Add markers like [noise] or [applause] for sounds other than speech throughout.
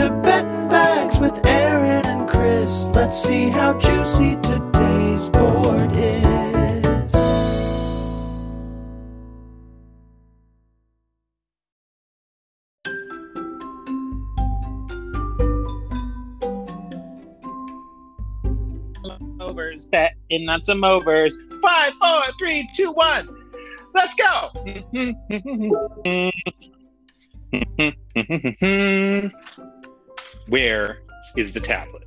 to Betting Bags with Aaron and Chris. Let's see how juicy today's board is. overs, betting on some overs. Five, four, three, two, one. Let's go. [laughs] Where is the tablet?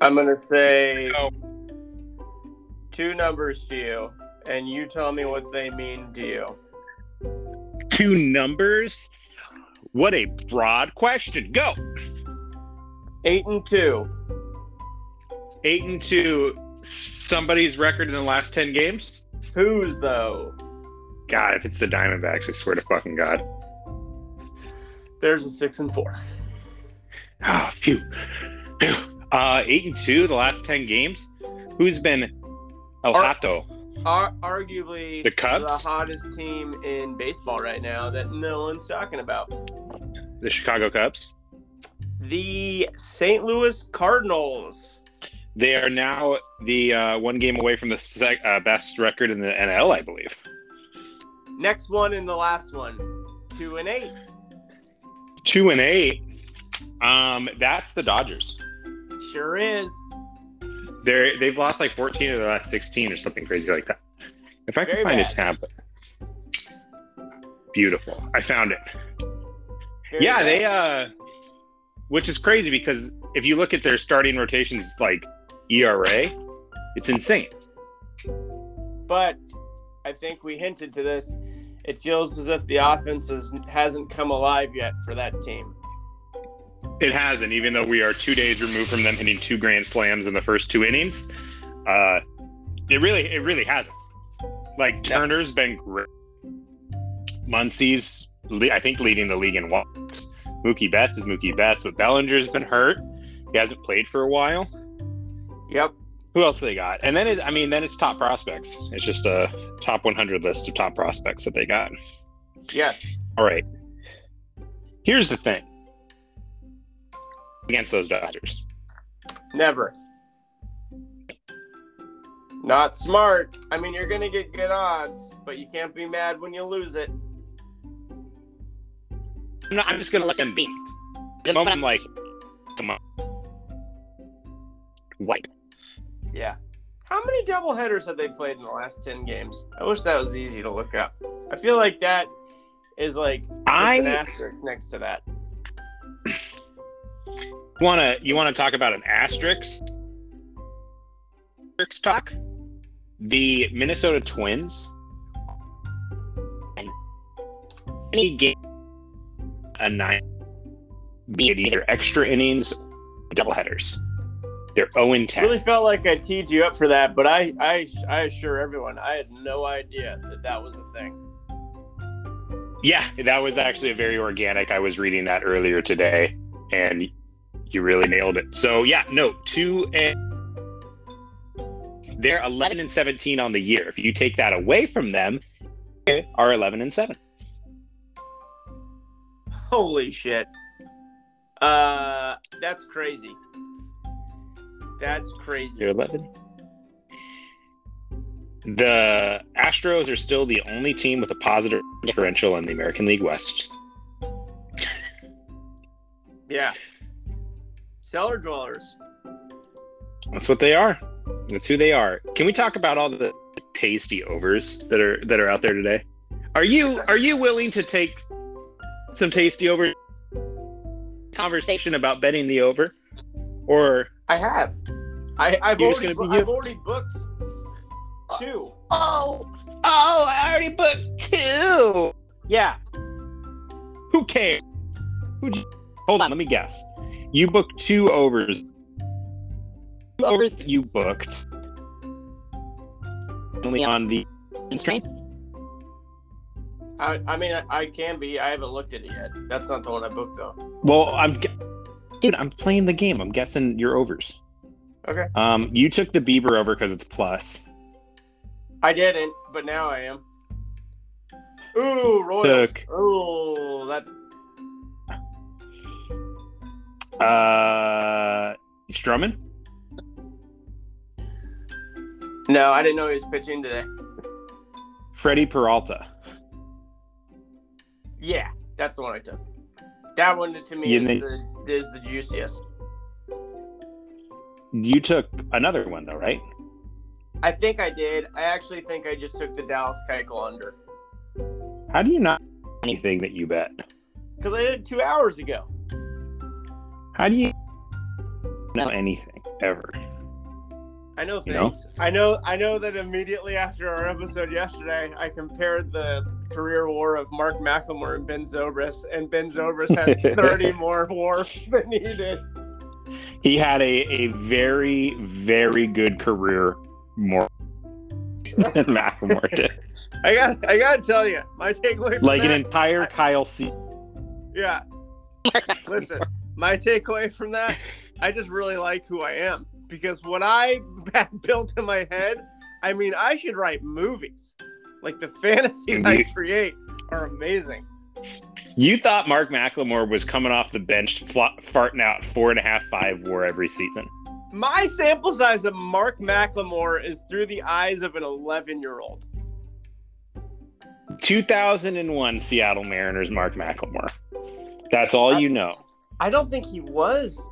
I'm gonna say Oh. two numbers to you, and you tell me what they mean to you. Two numbers? What a broad question. Go. Eight and two. Eight and two. Somebody's record in the last 10 games? Whose though? God, if it's the Diamondbacks, I swear to fucking God. There's a six and four. Ah, phew. Phew. Uh, eight and two the last 10 games. Who's been El Ar- Hato? Ar- arguably The Cubs? the hottest team in baseball right now that no one's talking about. The Chicago Cubs? The St. Louis Cardinals. They are now the uh, one game away from the sec- uh, best record in the NL, I believe. Next one and the last one. Two and eight. Two and eight. Um, that's the Dodgers. Sure is. They're they've lost like 14 of the last 16 or something crazy like that. If I can find bad. a tab, beautiful. I found it. Very yeah, bad. they uh, which is crazy because if you look at their starting rotations, like ERA, it's insane. But I think we hinted to this. It feels as if the offense is, hasn't come alive yet for that team. It hasn't, even though we are two days removed from them hitting two grand slams in the first two innings. Uh, it really, it really hasn't. Like Turner's been great. Muncy's, I think, leading the league in walks. Mookie Betts is Mookie Betts, but Bellinger's been hurt. He hasn't played for a while. Yep. Who else they got? And then it, I mean, then it's top prospects. It's just a top 100 list of top prospects that they got. Yes. All right. Here's the thing against those Dodgers. Never. Not smart. I mean, you're going to get good odds, but you can't be mad when you lose it. I'm, not, I'm just gonna let them beat. The moment I'm like, come on, white. Yeah. How many doubleheaders have they played in the last 10 games? I wish that was easy to look up. I feel like that is like it's an asterisk next to that. [laughs] wanna you wanna talk about an asterisk? Asterisk talk. The Minnesota Twins. Any game a nine, be it either extra innings, or doubleheaders. They're 0 and 10. Really felt like I teed you up for that, but I, I, I assure everyone, I had no idea that that was a thing. Yeah, that was actually a very organic. I was reading that earlier today, and you really nailed it. So yeah, no, two and they're eleven and seventeen on the year. If you take that away from them, they are eleven and seven. Holy shit. Uh, that's crazy. That's crazy. They're eleven. The Astros are still the only team with a positive differential in the American League West. Yeah. Cellar dwellers. That's what they are. That's who they are. Can we talk about all the tasty overs that are that are out there today? Are you are you willing to take some tasty over conversation about betting the over? Or I have. I, I've You're already, gonna bu- be you? I've already booked two. oh oh I already booked two. Yeah. Who cares? Who hold on, let me guess. You booked two overs. Two overs that you booked only on the stream. I, I mean, I, I can be. I haven't looked at it yet. That's not the one I booked, though. Well, I'm, dude. I'm playing the game. I'm guessing your overs. Okay. Um, you took the Bieber over because it's plus. I didn't, but now I am. Ooh, Royals. Took- Ooh, that. Uh, Stroman. No, I didn't know he was pitching today. Freddie Peralta. Yeah, that's the one I took. That one to me is, think- the, is the juiciest. You took another one though, right? I think I did. I actually think I just took the Dallas Keuchel under How do you not anything that you bet? because I did two hours ago. How do you know anything ever? I know You know? things. I know. I know that immediately after our episode yesterday, I compared the career WAR of Mark McLemore and Ben Zobrist, and Ben Zobrist had [laughs] 30 more WAR than he did. He had a, a very, very good career more than Macklemore did. [laughs] I got. I got to tell you, my takeaway. From Like an that, entire Kyle C. Yeah. Listen, my takeaway from that, I just really like who I am because what I [laughs] built in my head, I mean, I should write movies. Like the [laughs] fantasies I create are amazing. You thought Mark McLemore was coming off the bench, fla- farting out four and a half, five WAR every season. My sample size of Mark McLemore is through the eyes of an 11 year old. 2001 Seattle Mariners, Mark McLemore. That's all you know. I don't think he was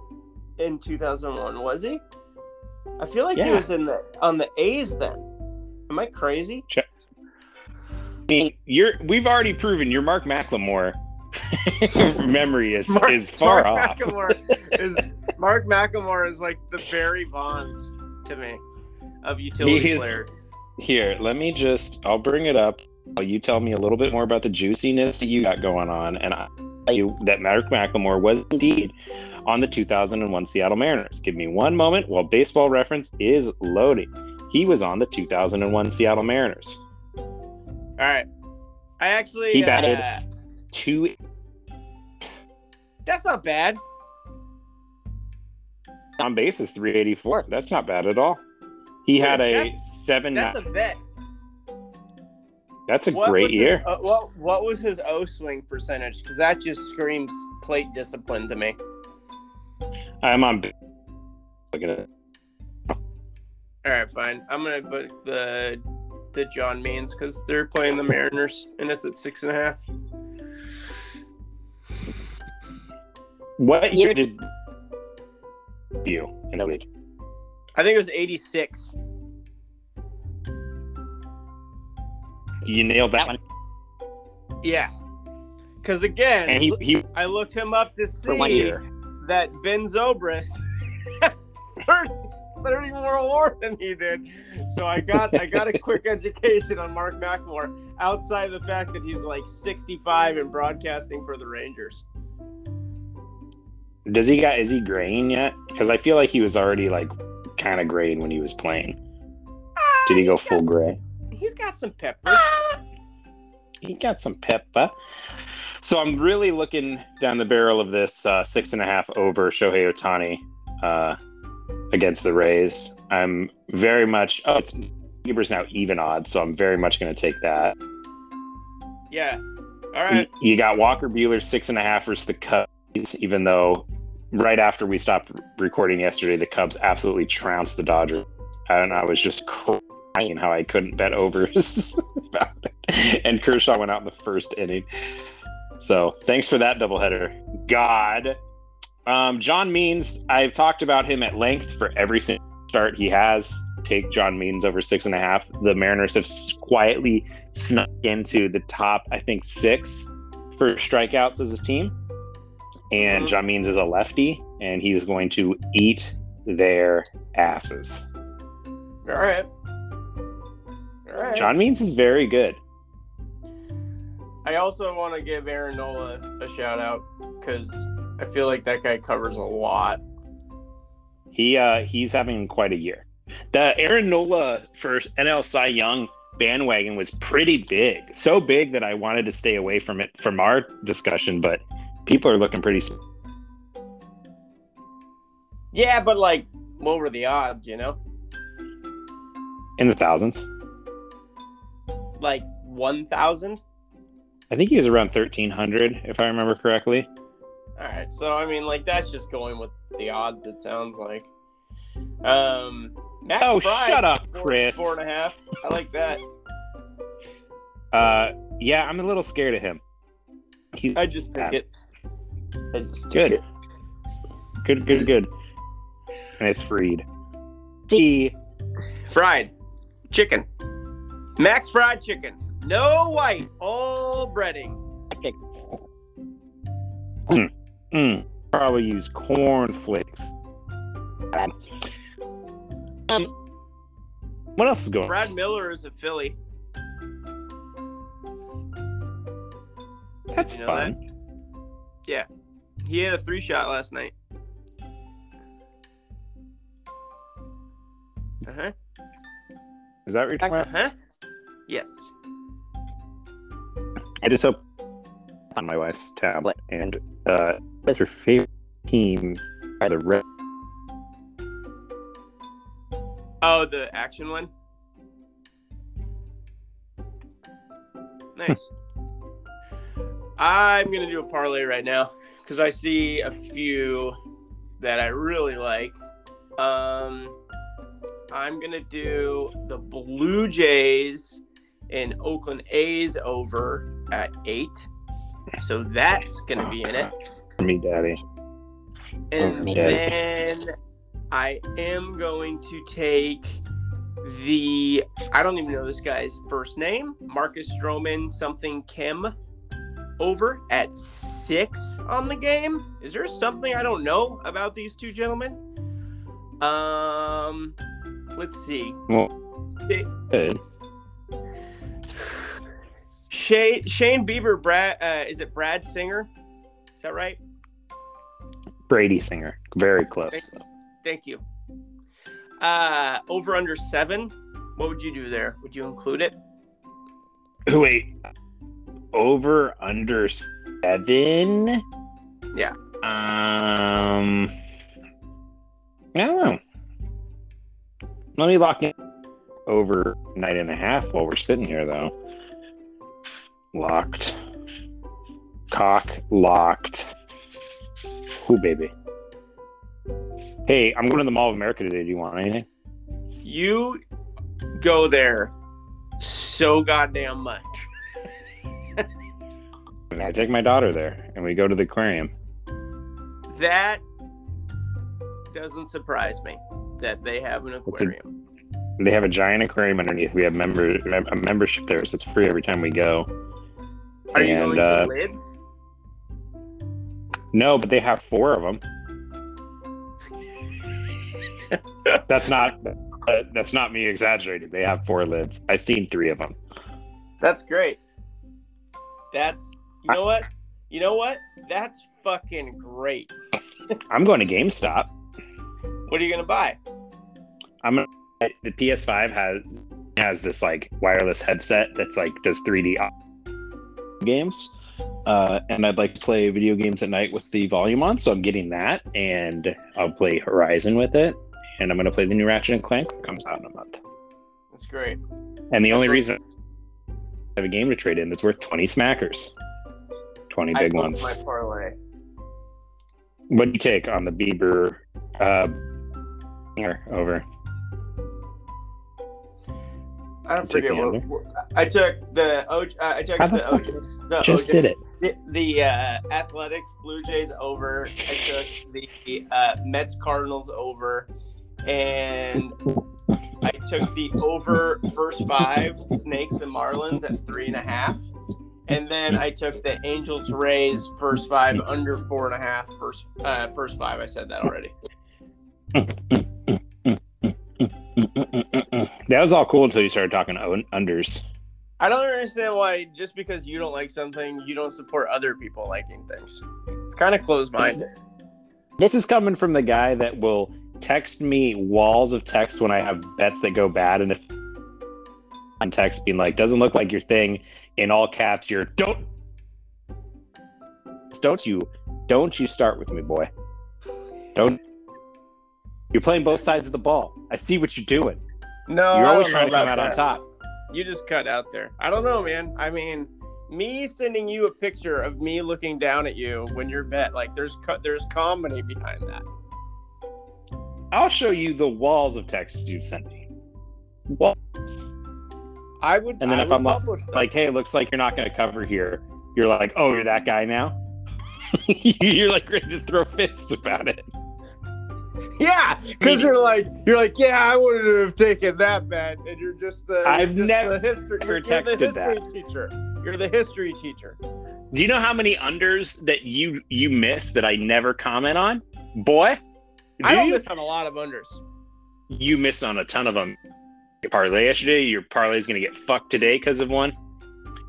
in 2001, was he? I feel like he was in the on the A's then. Am I crazy? I mean, you're we've already proven your Mark McLemore [laughs] memory is Mark, is far Mark off. Is Mark McLemore is like the Barry Bonds to me of utility He is- players. Here, let me just I'll bring it up. You tell me a little bit more about the juiciness that you got going on, and I you that Mark McLemore was indeed on the 2001 Seattle Mariners. Give me one moment while Baseball Reference is loading. He was on the 2001 Seattle Mariners. All right, I actually He batted. uh, Two that's not bad. on base is 384. That's not bad at all. He had a seven. That's a vet. That's a What great was his- year. uh, what what was his O swing percentage? Because that just screams plate discipline to me. I'm on. Looking at it. All right, fine. I'm gonna book the the John Means because they're playing the Mariners and it's at six and a half. What year did you in the league? I think it was 86. You nailed that one. Yeah. Because again, And he he I looked him up to see that Ben Zobrist [laughs] 30, 30 more award than he did. So I got I got a [laughs] quick education on Mark McMore outside the fact that he's like 65 and broadcasting for the Rangers. Does he got is he graying yet? Because I feel like he was already like kind of graying when he was playing. Ah, did he go full gray? He's got some pepper. He got some pepper. So I'm really looking down the barrel of this uh, six and a half over Shohei Ohtani uh, against the Rays. I'm very much. Oh, it's Bieber's now even odds, so I'm very much going to take that. Yeah. All right. You, you got Walker Buehler six and a half versus the Cubs, even though right after we stopped recording yesterday, the Cubs absolutely trounced the Dodgers, and I was just crying how I couldn't bet overs [laughs] about it. And Kershaw went out in the first inning. So thanks for that doubleheader, God. Um, John Means, I've talked about him at length for every start he has. Take John Means over six and a half. The Mariners have quietly snuck into the top, I think, six for strikeouts as a team. And Mhm. John Means is a lefty, and he's going to eat their asses. All right. All right. John Means is very good. I also want to give Aaron Nola a shout out because I feel like that guy covers a lot. He uh he's having quite a year. The Aaron Nola for NL Cy Young bandwagon was pretty big. So big that I wanted to stay away from it from our discussion, but people are looking pretty sp- Yeah, but like, what were the odds? You know, in the thousands. Like one thousand. I think he was around 1300 if I remember correctly. All right. So I mean, like that's just going with the odds. It sounds like. Um. Max Oh, Fried, shut up, four- Chris. Four and a half. I like that. Uh, yeah, I'm a little scared of him. He's I just think Yeah. it. I just good, it. good, good, good. And it's freed. See, Fried chicken. Max fried chicken. No white. All breading. mm, probably use corn flakes. Um, what else is going? on? Brad Miller is a Philly. That's You know fun. He had a three shot last night. Uh huh. Is that what you're talking Uh about? huh. Yes. I just hope on my wife's tablet and uh, what's her favorite team? Are the Red? Oh, the action one. Nice. [laughs] I'm gonna do a parlay right now because I see a few that I really like. Um, I'm gonna do the Blue Jays and Oakland A's over at eight. So that's gonna be in it. me, Daddy. And Okay. then I am going to take the I don't even know this guy's first name, Marcus Stroman something Kim over at six on the game. Is there something I don't know about these two gentlemen? Um let's see. Good. Shane Shane Bieber Brad uh, is it Brad Singer? Is that right? Brady Singer, very close. Thank you. Uh, over under seven. What would you do there? Would you include it? Wait, over under seven? Yeah. Um, I don't know. Let me lock in over night and a half while we're sitting here, though. Locked. Cock locked. Who, baby? Hey, I'm going to the Mall of America today. Do you want anything? You go there so goddamn much. I take my daughter there, and we go to the aquarium. That doesn't surprise me that they have an a- aquarium. They have a giant aquarium underneath. We have member a membership there, so it's free every time we go. Are you going uh, to lids? No, but they have four of them. [laughs] That's not uh, that's not me exaggerating. They have four lids. I've seen three of them. That's great. That's you know what? You know what? That's fucking great. [laughs] I'm going to GameStop. What are you gonna buy? I'm gonna, the PS5 has has this like wireless headset that's like does 3D games. Uh, and I'd like to play video games at night with the volume on, so I'm getting that, and I'll play Horizon with it, and I'm gonna play the new Ratchet and Clank that comes out in a month. That's great. And the only That's reason I have a game to trade in that's worth 20 smackers, 20 big ones. My parlay. What do you take on the Bieber? Uh, here over. I don't forget what, what- I took the O. Uh, I took How the the fuck- OJs. The Just OJs did it. The, the uh, Athletics Blue Jays over. I took the uh, Mets Cardinals over, and I took the over first five Snakes and Marlins at three and a half, and then I took the Angels Rays first five under four and a half. First uh, first five. I said that already. [laughs] That was all cool until you started talking unders. I don't understand why just because you don't like something, you don't support other people liking things. It's kind of closed minded. This is coming from the guy that will text me walls of text when I have bets that go bad, and if on text being like, "Doesn't look like your thing," in all caps, you're don't, don't you, don't you start with me, boy. Don't. You're playing both sides of the ball. I see what you're doing. No, You're always trying to come out about on top. You just cut out there. I don't know, man. I mean, me sending you a picture of me looking down at you when you're bet like there's co- there's comedy behind that. I'll show you the walls of text you've sent me. Walls. I would. And then I if I'm like- Like, hey, it looks like you're not going to cover here. You're like, oh, you're that guy now. [laughs] you're like ready to throw fists about it. [laughs] yeah, because you're like you're like yeah, I wouldn't have taken that bet, and you're just the I've just never the history you're, you're the history that. teacher. You're the history teacher. Do you know how many unders that you you miss that I never comment on? Boy, do I don't you? miss on a lot of unders. you miss on a ton of them. Your parlay yesterday, your parlay is going to get fucked today because of one.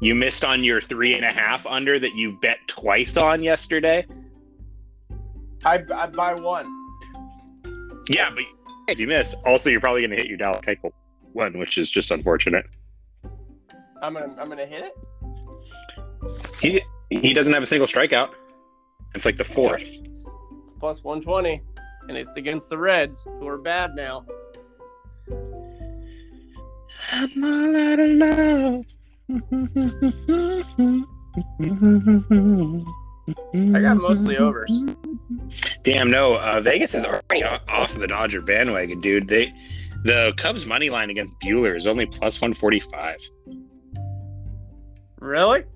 You missed on your three and a half under that you bet twice on yesterday. I, I buy one. Yeah, but if you miss, also you're probably going to hit your Dallas Keuchel one, which is just unfortunate. I'm gonna I'm gonna hit it. He he doesn't have a single strikeout. It's like the fourth. It's plus 120, and it's against the Reds, who are bad now. I'm all out of love. [laughs] I got mostly overs. Damn, no. Uh, Vegas is already off the Dodger bandwagon, dude. They the Cubs money line against Buehler is only plus one forty five. Really? [laughs]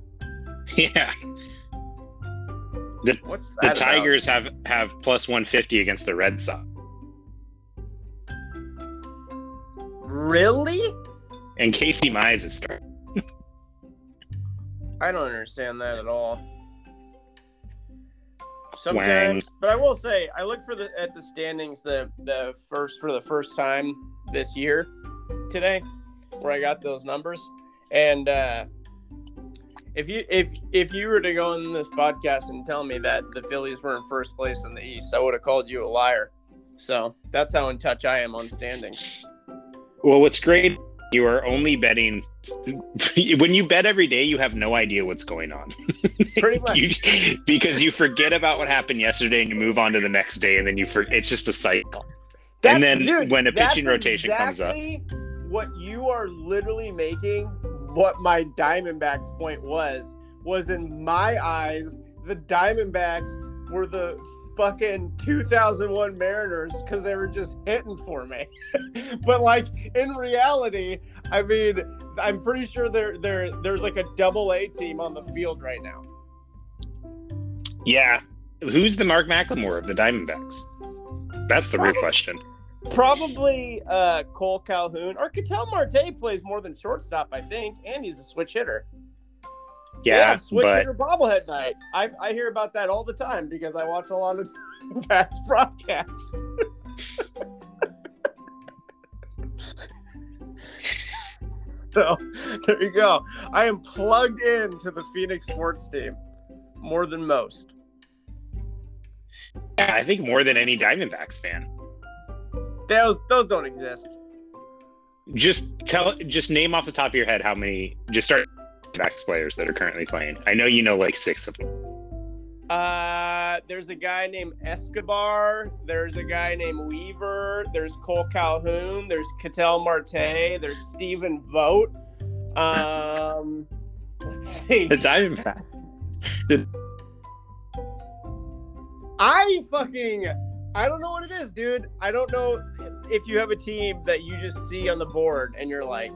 Yeah, What's the that about? Tigers have have plus one fifty against the Red Sox, Really? and Casey Mize is starting. I don't understand that at all. Sometimes, but I will say, I looked for the at the standings the the first for the first time this year today, where I got those numbers, and uh, if you if if you were to go on this podcast and tell me that the Phillies were in first place in the East, I would have called you a liar. So that's how in touch I am on standings. Well, what's great, you are only betting when you bet every day. You have no idea what's going on. [laughs] Pretty much. you, because you forget about what happened yesterday and you move on to the next day, and then you for it's just a cycle. And then when a pitching that's rotation comes up. What you are literally making, what my Diamondbacks point was, was in my eyes, the Diamondbacks were the fucking 2001 Mariners because they were just hitting for me. [laughs] but like in reality, I mean, I'm pretty sure there there there's like a double A team on the field right now. Yeah, who's the Mark McLemore of the Diamondbacks? That's the real question. Probably uh, Cole Calhoun or Ketel Marte plays more than shortstop, I think, and he's a switch hitter. Yeah, have switch but hitter bobblehead night. I, I hear about that all the time because I watch a lot of [laughs] past broadcasts. [laughs] so there you go. I am plugged into the Phoenix sports team more than most. yeah, I think more than any Diamondbacks fan. Those those don't exist. Just tell, just name off the top of your head how many. Just start Diamondbacks players that are currently playing. I know you know like six of them. Uh, there's a guy named Escobar. There's a guy named Weaver. There's Cole Calhoun. There's Ketel Marte. There's Stephen Vogt. Um, [laughs] let's see. The Diamondbacks. I fucking I don't know what it is, dude. I don't know if you have a team that you just see on the board and you're like,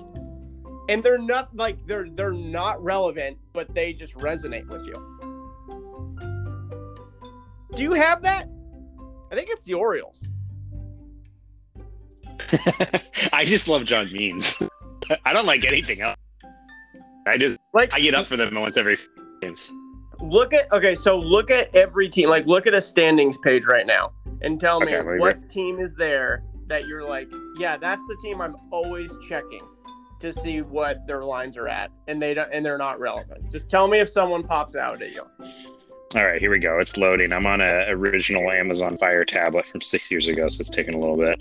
and they're not like they're they're not relevant, but they just resonate with you. Do you have that? I think it's the Orioles. [laughs] I just love John Means. [laughs] I don't like anything else. I just Like I get up for them once every games. Look at okay, so look at every team. Like look at a standings page right now and tell Okay, me what team is there that you're like, yeah, that's the team I'm always checking to see what their lines are at, and they don't and they're not relevant. Just tell me if someone pops out at you. All right, here we go. It's loading. I'm on a original Amazon Fire tablet from six years ago, so it's taking a little bit.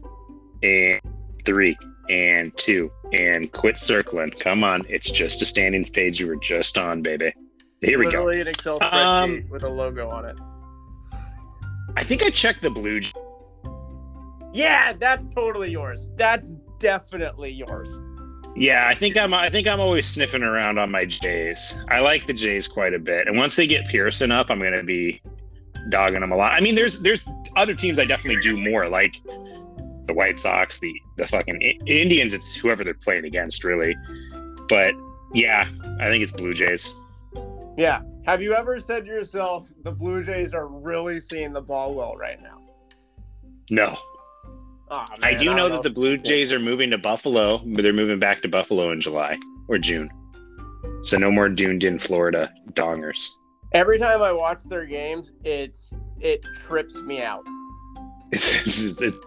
And three and two and quit circling. Come on, it's just a standings page you were just on, baby. Here we go. An Excel spreadsheet Um, with a logo on it. I think I checked the blue. Yeah, that's totally yours. That's definitely yours. Yeah, I think I'm. I think I'm always sniffing around on my Jays. I like the Jays quite a bit, and once they get Pearson up, I'm going to be dogging them a lot. I mean, there's there's other teams I definitely do more, like the White Sox, the the fucking I- Indians. It's whoever they're playing against, really. But yeah, I think it's Blue Jays. Yeah. Have you ever said to yourself, the Blue Jays are really seeing the ball well right now? No, Aw, I man, do don't know that the Blue Jays are moving to Buffalo, but they're moving back to Buffalo in July or June. So no more Dunedin Florida dongers. Every time I watch their games, it's it trips me out. It's, it's, it's,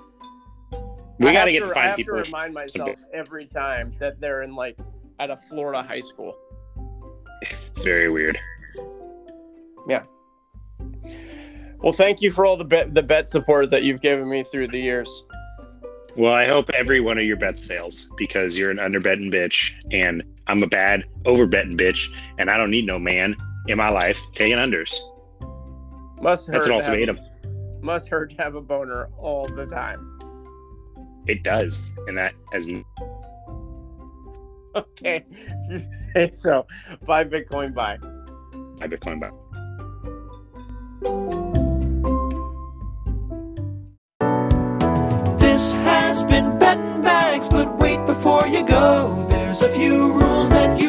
we got to get to I have people. to remind myself every time that they're in like at a Florida high school. It's very weird. Yeah. Well, thank you for all the bet the bet support that you've given me through the years. Well, I hope every one of your bets fails because you're an underbetting bitch, and I'm a bad overbetting bitch, and I don't need no man in my life taking unders. Must hurt. That's an to have- ultimatum. must hurt to have a boner all the time. It does, and that has Okay, [laughs] you say so. Buy Bitcoin. buy. my Bitcoin back. This has been Betting Bags, but wait before you go. There's a few rules that you